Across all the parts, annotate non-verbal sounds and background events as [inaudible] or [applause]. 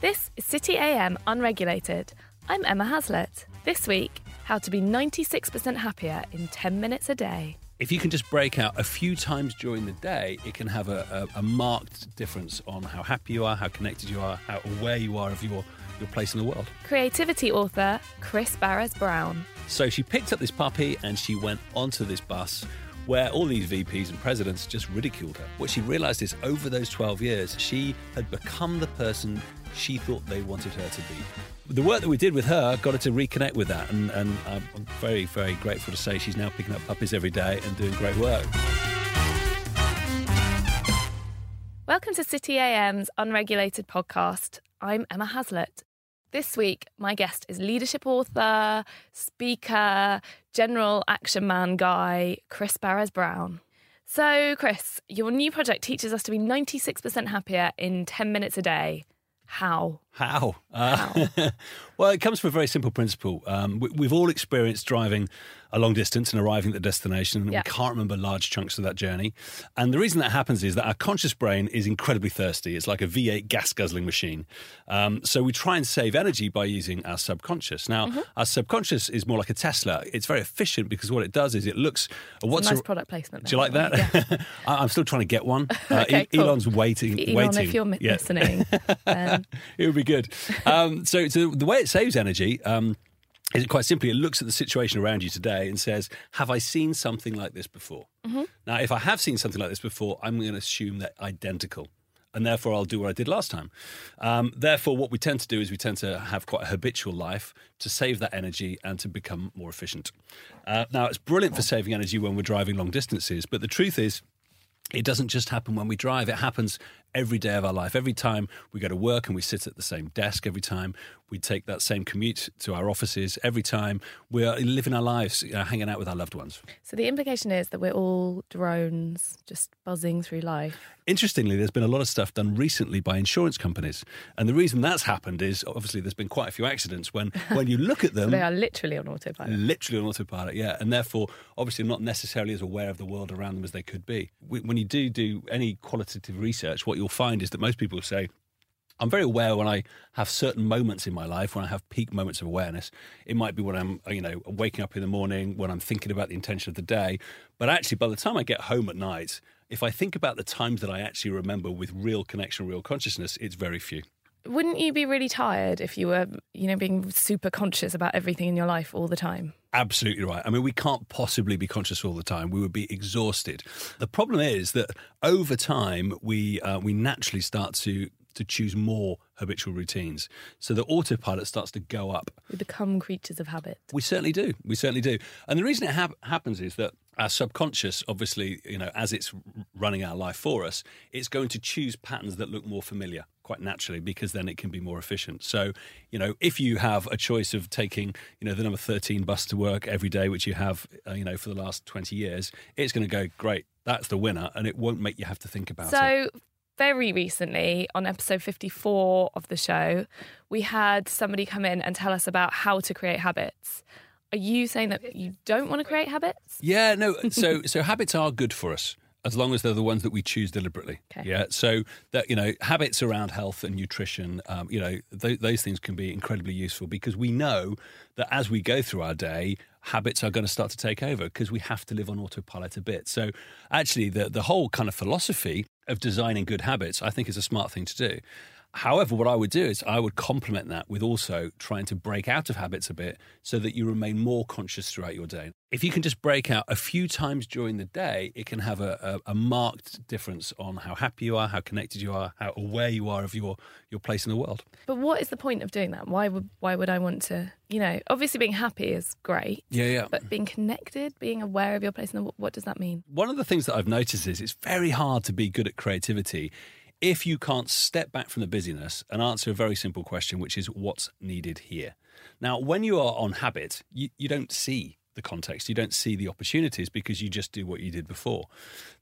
This is City AM Unregulated. I'm Emma Haslett. This week, how to be 96% happier in 10 minutes a day. If you can just break out a few times during the day, it can have a, a, a marked difference on how happy you are, how connected you are, how aware you are of your, your place in the world. Creativity author Chris Barez-Brown. So she picked up this puppy and she went onto this bus where all these VPs and presidents just ridiculed her. What she realized is over those 12 years, she had become the person she thought they wanted her to be. The work that we did with her got her to reconnect with that, and, and I'm very, very grateful to say she's now picking up puppies every day and doing great work. Welcome to City AM's Unregulated podcast. I'm Emma Haslett. This week, my guest is leadership author, speaker, general action man guy, Chris Barez-Brown. So, Chris, your new project teaches us to be 96% happier in 10 minutes a day. How? How? Uh, [laughs] well, it comes from a very simple principle. Um, we, have all experienced driving a long distance and arriving at the destination, and yeah. we can't remember large chunks of that journey. And the reason that happens is that our conscious brain is incredibly thirsty. It's like a V8 gas guzzling machine. Um, so we try and save energy by using our subconscious. Now, mm-hmm. our subconscious is more like a Tesla. It's very efficient because what it does is it looks at what's nice a, product placement. Do you like that? Yeah. [laughs] I'm still trying to get one. [laughs] Uh, okay, cool. Elon's waiting. Elon, waiting. if you're yeah. listening, um... it would be good. Um, [laughs] so, so, the way it saves energy. Um, is quite simply, it looks at the situation around you today and says, Have I seen something like this before? Mm-hmm. Now, if I have seen something like this before, I'm going to assume they're identical. And therefore, I'll do what I did last time. Um, therefore, what we tend to do is we tend to have quite a habitual life to save that energy and to become more efficient. Uh, now, it's brilliant for saving energy when we're driving long distances, but the truth is, it doesn't just happen when we drive, it happens every day of our life. Every time we go to work and we sit at the same desk, every time we take that same commute to our offices, every time we're living our lives, uh, hanging out with our loved ones. So the implication is that we're all drones just buzzing through life. Interestingly, there's been a lot of stuff done recently by insurance companies. And the reason that's happened is obviously there's been quite a few accidents when, [laughs] when you look at them. so they are literally on autopilot. Literally on autopilot, yeah. And therefore, obviously, not necessarily as aware of the world around them as they could be. When you do do any qualitative research, what you'll find is that most people say, I'm very aware when I have certain moments in my life, when I have peak moments of awareness. It might be when I'm, you know, waking up in the morning, when I'm thinking about the intention of the day. But actually, by the time I get home at night, if I think about the times that I actually remember with real connection, real consciousness, it's very few. Wouldn't you be really tired if you were, you know, being super conscious about everything in your life all the time? Absolutely right. I mean, we can't possibly be conscious all the time. We would be exhausted. The problem is that over time, we uh, we naturally start to to choose more habitual routines. So the autopilot starts to go up. We become creatures of habit. We certainly do. We certainly do. And the reason it ha- happens is that our subconscious, obviously, you know, as it's running our life for us, it's going to choose patterns that look more familiar quite naturally because then it can be more efficient. So, you know, if you have a choice of taking, you know, the number 13 bus to work every day, which you have, uh, you know, for the last 20 years, it's going to go, great, that's the winner. And it won't make you have to think about so, it. So, very recently on episode 54 of the show, we had somebody come in and tell us about how to create habits. Are you saying that you don't want to create habits? Yeah, no. So, [laughs] so habits are good for us as long as they're the ones that we choose deliberately. Okay. Yeah. So that you know, habits around health and nutrition, um, you know, th- those things can be incredibly useful because we know that as we go through our day, habits are going to start to take over because we have to live on autopilot a bit. So actually, the the whole kind of philosophy of designing good habits, I think, is a smart thing to do. However, what I would do is I would complement that with also trying to break out of habits a bit so that you remain more conscious throughout your day. If you can just break out a few times during the day, it can have a, a, a marked difference on how happy you are, how connected you are, how aware you are of your, your place in the world. But what is the point of doing that? Why would why would I want to? You know, obviously being happy is great. Yeah, yeah. But being connected, being aware of your place in the what does that mean? One of the things that I've noticed is it's very hard to be good at creativity if you can't step back from the busyness and answer a very simple question, which is what's needed here. Now, when you are on habit, you, you don't see the context, you don't see the opportunities because you just do what you did before.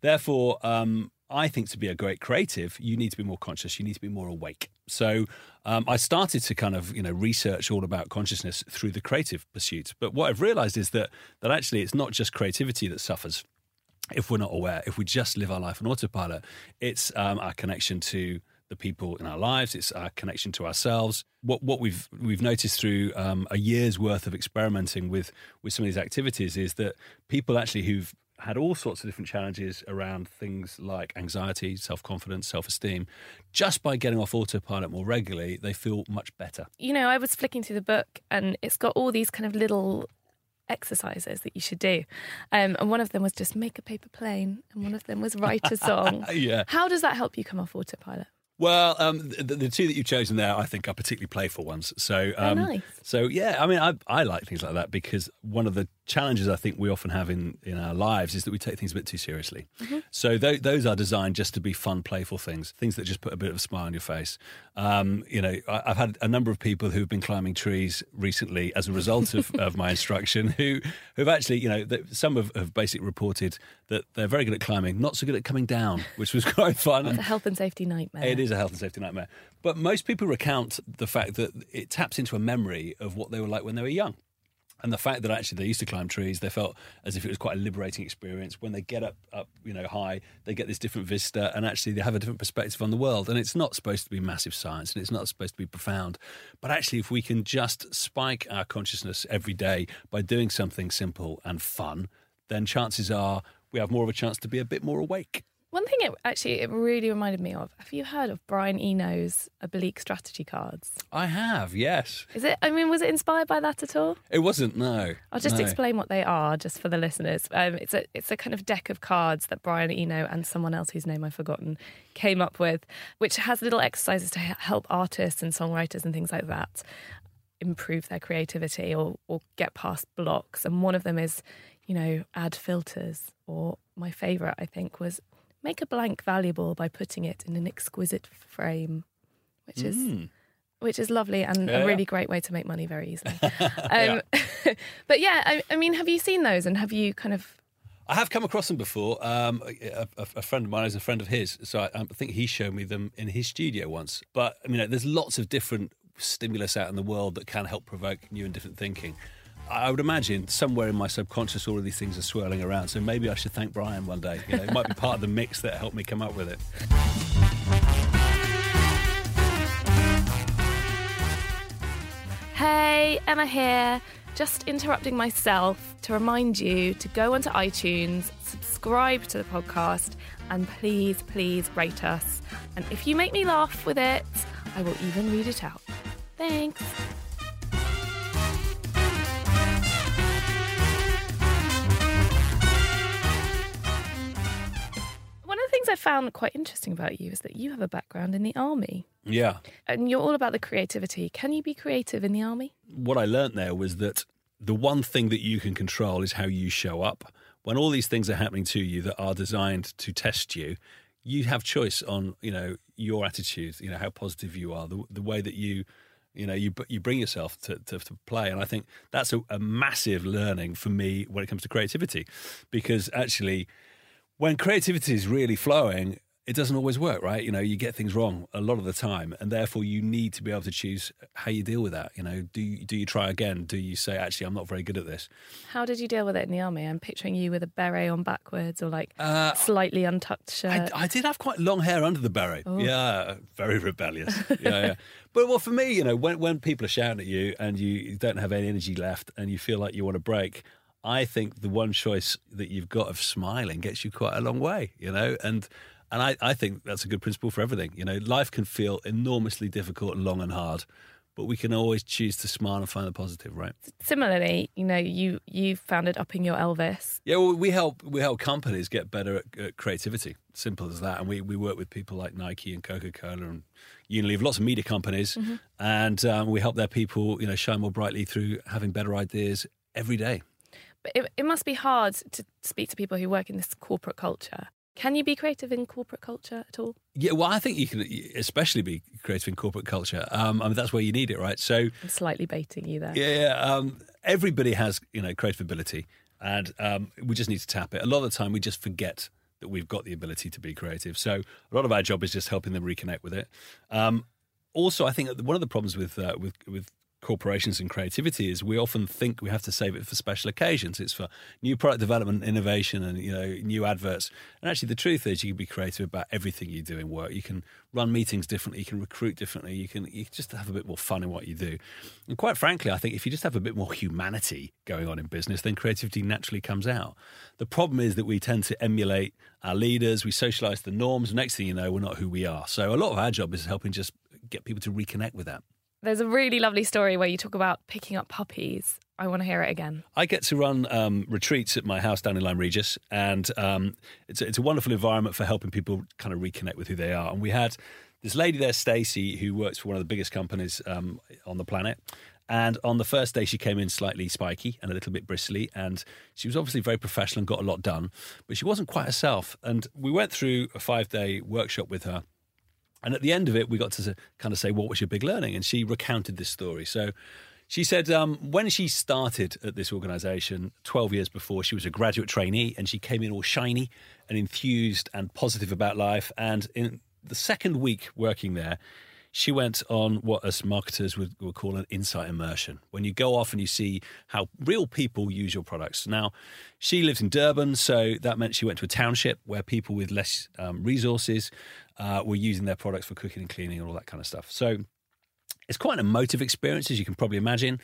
Therefore, um, I think to be a great creative, you need to be more conscious. You need to be more awake. So um, I started to kind of you know research all about consciousness through the creative pursuit. But what I've realised is that that actually it's not just creativity that suffers if we're not aware, if we just live our life on autopilot, it's um, our connection to the people in our lives. It's our connection to ourselves. What what we've we've noticed through um, a year's worth of experimenting with with some of these activities is that people actually who've had all sorts of different challenges around things like anxiety, self confidence, self esteem. Just by getting off autopilot more regularly, they feel much better. You know, I was flicking through the book and it's got all these kind of little exercises that you should do. Um, and one of them was just make a paper plane, and one of them was write a [laughs] song. yeah. How does that help you come off autopilot? Well, um, the, the, two that you've chosen there, I think, are particularly playful ones. So, um, nice. so yeah, I mean, I, I like things like that because one of the challenges I think we often have in, in our lives is that we take things a bit too seriously. Mm-hmm. So th- those are designed just to be fun, playful things, things that just put a bit of a smile on your face. Um, you know, I, have had a number of people who've been climbing trees recently as a result of, [laughs] of my instruction who who've actually, you know, some have, have basically reported that they're very good at climbing, not so good at coming down, which was [laughs] quite fun. It's a health and safety nightmare. It is a health and safety nightmare. But most people recount the fact that it taps into a memory of what they were like when they were young. And the fact that actually they used to climb trees, they felt as if it was quite a liberating experience. When they get up, up, you know, high, they get this different vista, and actually they have a different perspective on the world. And it's not supposed to be massive science, and it's not supposed to be profound. But actually, if we can just spike our consciousness every day by doing something simple and fun, then chances are we have more of a chance to be a bit more awake. One thing it actually it really reminded me of. Have you heard of Brian Eno's oblique strategy cards? I have, yes. Is it? I mean, was it inspired by that at all? It wasn't. No. I'll just no. explain what they are, just for the listeners. Um, it's a it's a kind of deck of cards that Brian Eno and someone else whose name I've forgotten came up with, which has little exercises to help artists and songwriters and things like that improve their creativity or or get past blocks. And one of them is, you know, add filters. Or my favourite, I think, was make a blank valuable by putting it in an exquisite frame, which is mm. which is lovely and yeah, a really great way to make money very easily. [laughs] um, [laughs] but yeah, I, I, mean, have you seen those and have you kind of? I have come across them before. Um, a, a, friend of mine is a friend of his, so I, I, think he showed me them in his studio once. But I mean, there's lots of different stimulus out in the world that can help provoke new and different thinking. I would imagine somewhere in my subconscious all of these things are swirling around. So maybe I should thank Brian one day. You know, it might be part of the mix that helped me come up with it. Hey, Emma here. Just interrupting myself to remind you to go onto iTunes, subscribe to the podcast, and please, please rate us. And if you make me laugh with it, I will even read it out. Thanks. Things I found quite interesting about you is that you have a background in the army. Yeah. And you're all about the creativity. Can you be creative in the army? What I learned there was that the one thing that you can control is how you show up. When all these things are happening to you that are designed to test you, you have choice on, you know, your attitude, you know, how positive you are, the, the way that you you know you you bring yourself to, to, to play and i think that's a, a, massive learning for me when it comes to creativity because actually when creativity is really flowing, it doesn't always work, right? You know, you get things wrong a lot of the time, and therefore you need to be able to choose how you deal with that. You know, do you, do you try again? Do you say, actually, I'm not very good at this? How did you deal with it in the army? I'm picturing you with a beret on backwards or like uh, slightly untucked shirt. I, I, did have quite long hair under the beret. Oh. Yeah, very rebellious. [laughs] yeah, yeah. But well, for me, you know, when when people are shouting at you and you don't have any energy left and you feel like you want to break, I think the one choice that you've got of smiling gets you quite a long way, you know, and and I, I think that's a good principle for everything. You know, life can feel enormously difficult and long and hard, but we can always choose to smile and find the positive, right? Similarly, you know, you you founded Upping Your Elvis. Yeah, well, we help we help companies get better at, at creativity. Simple as that. And we, we work with people like Nike and Coca Cola and Unilever, lots of media companies, mm-hmm. and um, we help their people, you know, shine more brightly through having better ideas every day it, it must be hard to speak to people who work in this corporate culture. Can you be creative in corporate culture at all? Yeah, well, I think you can especially be creative in corporate culture. Um, I mean, that's where you need it, right? So, I'm slightly baiting you there. Yeah, um, everybody has you know creative ability, and um, we just need to tap it. A lot of the time, we just forget that we've got the ability to be creative. So, a lot of our job is just helping them reconnect with it. Um, also, I think one of the problems with uh, with with corporations and creativity is we often think we have to save it for special occasions. It's for new product development, innovation, and you know new adverts. And actually, the truth is, you can be creative about everything you do in work. You can run meetings differently. You can recruit differently. You can you just have a bit more fun in what you do. And quite frankly, I think if you just have a bit more humanity going on in business, then creativity naturally comes out. The problem is that we tend to emulate our leaders. We socialize the norms. Next thing you know, we're not who we are. So a lot of our job is helping just get people to reconnect with that. There's a really lovely story where you talk about picking up puppies. I want to hear it again. I get to run um, retreats at my house down in Lyme Regis, and um, it's, a, it's a wonderful environment for helping people kind of reconnect with who they are. And we had this lady there, Stacey, who works for one of the biggest companies um, on the planet. And on the first day, she came in slightly spiky and a little bit bristly. And she was obviously very professional and got a lot done, but she wasn't quite herself. And we went through a five day workshop with her. And at the end of it, we got to kind of say, What was your big learning? And she recounted this story. So she said um, when she started at this organization 12 years before, she was a graduate trainee and she came in all shiny and enthused and positive about life. And in the second week working there, she went on what us marketers would, would, call an insight immersion when you go off and you see how real people use your products. Now, she lives in Durban, so that meant she went to a township where people with less um, resources uh, were using their products for cooking and cleaning and all that kind of stuff. So it's quite an emotive experience, as you can probably imagine.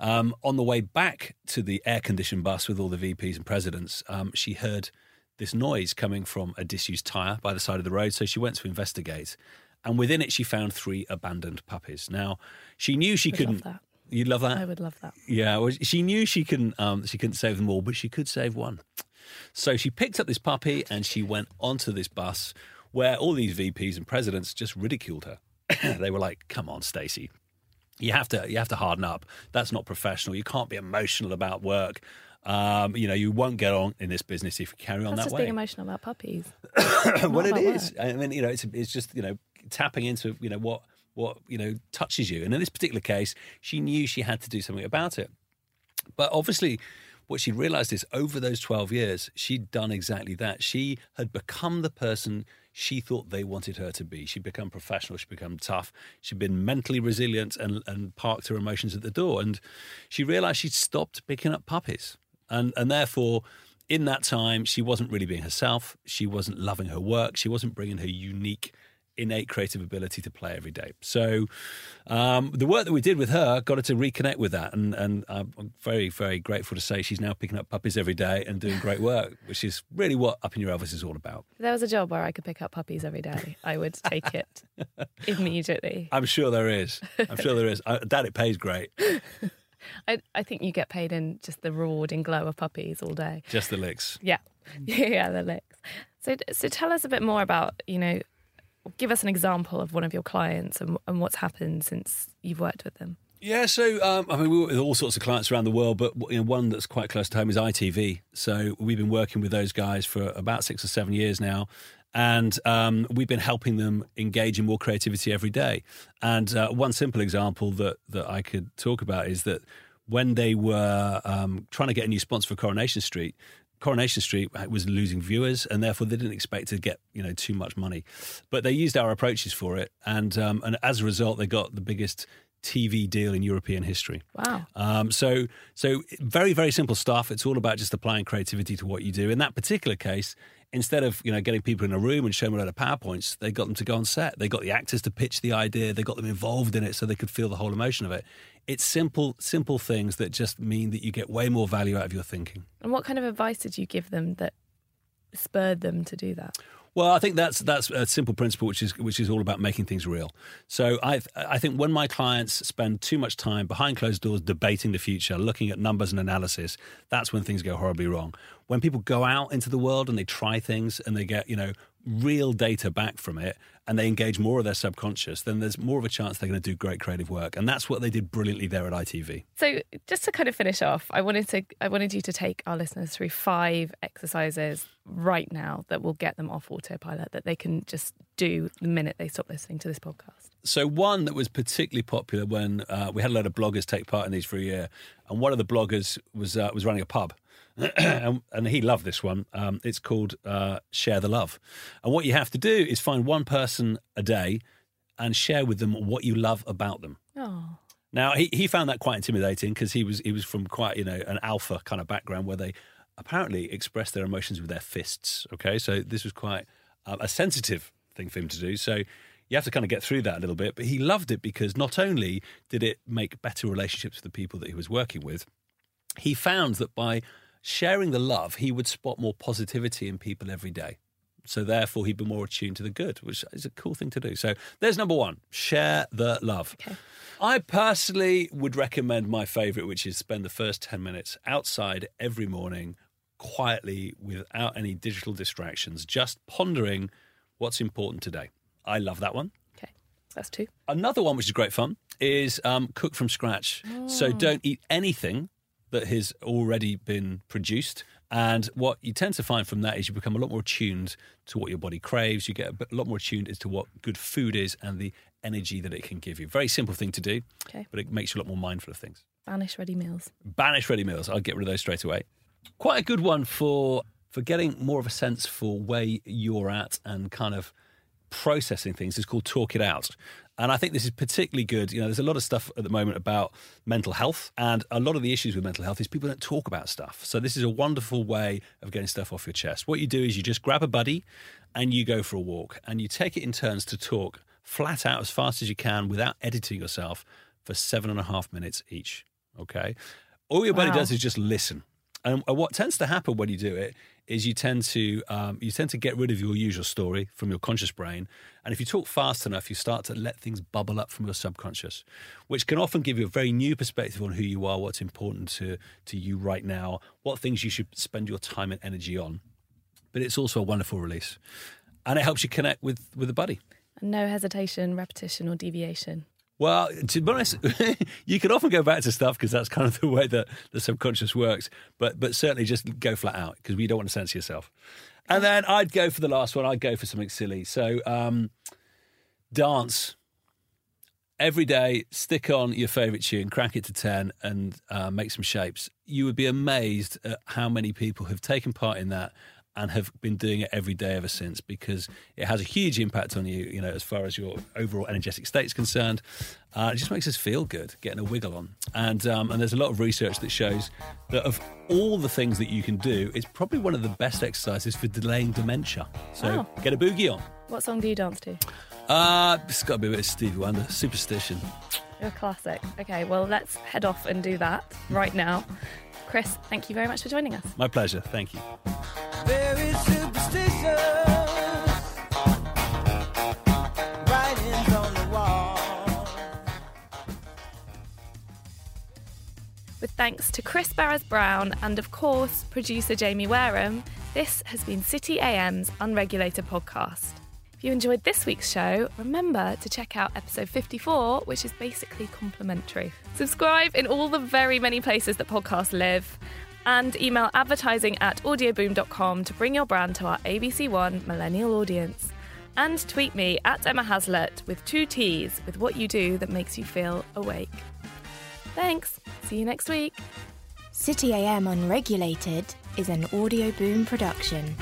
Um, on the way back to the air conditioned bus with all the VPs and presidents, um, she heard this noise coming from a disused tyre by the side of the road. So she went to investigate and within it she found three abandoned puppies. Now she knew she couldn't. Love You'd love that. I would love that. Yeah, well, she knew she couldn't. Um, she couldn't save them all, but she could save one. So she picked up this puppy and she went onto this bus where all these VPs and presidents just ridiculed her. [clears throat] they were like, "Come on, Stacey, you have to you have to harden up. That's not professional. You can't be emotional about work. Um, you know, you won't get on in this business if you carry on That's that just way. being emotional about puppies. [coughs] well, it is. work. I mean, you know, it's it's just you know tapping into you know what what you know touches you, and in this particular case, she knew she had to do something about it. But obviously, what she realized is over those 12 years, she'd done exactly that. She had become the person she thought they wanted her to be. She'd become professional, she'd become tough, she'd been mentally resilient and, and parked her emotions at the door. And she realized she'd stopped picking up puppies. And, and therefore, in that time, she wasn't really being herself. She wasn't loving her work. She wasn't bringing her unique innate creative ability to play every day. So um, the work that we did with her got her to reconnect with that, and and I'm very very grateful to say she's now picking up puppies every day and doing great work, [laughs] which is really what Upping Your Elvis is all about. If there was a job where I could pick up puppies every day, I would take it [laughs] immediately. I'm sure there is. I'm sure there is. I doubt it pays great. [laughs] I, I think you get paid in just the rewarding glow of puppies all day. Just the licks. Yeah, yeah, the licks. So, so tell us a bit more about you know, give us an example of one of your clients and, and what's happened since you've worked with them. Yeah, so um, I mean, we work with all sorts of clients around the world, but you know, one that's quite close to home is ITV. So we've been working with those guys for about six or seven years now, and um, we've been helping them engage in more creativity every day. And uh, one simple example that that I could talk about is that when they were um, trying to get a new sponsor for Coronation Street, Coronation Street was losing viewers, and therefore they didn't expect to get you know too much money, but they used our approaches for it, and um, and as a result, they got the biggest TV deal in European history. Wow. Um, so, so very, very simple stuff. It's all about just applying creativity to what you do. In that particular case, instead of you know getting people in a room and showing them a lot of powerpoints, they got them to go on set. They got the actors to pitch the idea. They got them involved in it so they could feel the whole emotion of it. It's simple, simple things that just mean that you get way more value out of your thinking. And what kind of advice did you give them that spurred them to do that? Well, I think that's that's a simple principle, which is which is all about making things real. So I I think when my clients spend too much time behind closed doors debating the future, looking at numbers and analysis, that's when things go horribly wrong. When people go out into the world and they try things and they get you know real data back from it and they engage more of their subconscious, then there's more of a chance they're going to do great creative work. And that's what they did brilliantly there at ITV. So just to kind of finish off, I wanted to I wanted you to take our listeners through five exercises right now that will get them off autopilot that they can just do the minute they stop listening to this podcast. So one that was particularly popular when uh, we had a lot of bloggers take part in these for a year, and one of the bloggers was uh, was running a pub. And, [clears throat] and he loved this one. Um, it's called uh, Share the Love. And what you have to do is find one person a day and share with them what you love about them. Oh. Now he, he found that quite intimidating because he was he was from quite you know an alpha kind of background where they apparently express their emotions with their fists. Okay, so this was quite um, a sensitive thing for him to do. So you have to kind of get through that a little bit. But he loved it because not only did it make better relationships with the people that he was working with, he found that by sharing the love, he would spot more positivity in people every day. So therefore, he'd be more attuned to the good, which is a cool thing to do. So there's number one: share the love. Okay. I personally would recommend my favourite, which is spend the first ten minutes outside every morning, quietly, without any digital distractions, just pondering what's important today. I love that one. Okay, that's two. Another one, which is great fun, is um, cook from scratch. So don't eat anything that has already been produced. And what you tend to find from that is you become a lot more attuned to what your body craves. You get a lot more attuned as to what good food is and the energy that it can give you. Very simple thing to do, Okay. but it makes you a lot more mindful of things. Banish ready meals. Banish ready meals. I'll get rid of those straight away. Quite a good one for for getting more of a sense for where you're at and kind of processing things is called talk it out. And I think this is particularly good. You know, there's a lot of stuff at the moment about mental health, and a lot of the issues with mental health is people don't talk about stuff. So this is a wonderful way of getting stuff off your chest. What you do is you just grab a buddy and you go for a walk, and you take it in turns to talk flat out as fast as you can without editing yourself for seven and a half minutes each. Okay. All your buddy Wow. does is just listen. And what tends to happen when you do it is you tend to um, you tend to get rid of your usual story from your conscious brain, and if you talk fast enough, you start to let things bubble up from your subconscious, which can often give you a very new perspective on who you are, what's important to to you right now, what things you should spend your time and energy on. But it's also a wonderful release, and it helps you connect with with a buddy. No hesitation, repetition, or deviation. Well, to be honest, [laughs] you can often go back to stuff because that's kind of the way that the subconscious works. But but certainly just go flat out because we don't want to censor yourself. And then I'd go for the last one. I'd go for something silly. So um, dance every day. Stick on your favourite tune, crank it to ten, and uh, make some shapes. You would be amazed at how many people have taken part in that and have been doing it every day ever since because it has a huge impact on you, you know, as far as your overall energetic state is concerned. Uh, it just makes us feel good, getting a wiggle on. And, um, and there's a lot of research that shows that of all the things that you can do, it's probably one of the best exercises for delaying dementia. So Wow. get a boogie on. What song do you dance to? Uh, it's got to be a bit of Stevie Wonder, Superstition. You're a classic. Okay, well, let's head off and do that right now. Chris, thank you very much for joining us. My pleasure. Thank you. With thanks to Chris Barez-Brown and, of course, producer Jamie Wareham, this has been City AM's Unregulated podcast. If you enjoyed this week's show, remember to check out episode 54, which is basically complimentary. Subscribe in all the very many places that podcasts live, and email advertising at audioboom.com to bring your brand to our ABC One millennial audience. And tweet me at Emma Haslett with two T's with what you do that makes you feel awake. Thanks. See you next week. City AM Unregulated is an Audioboom production.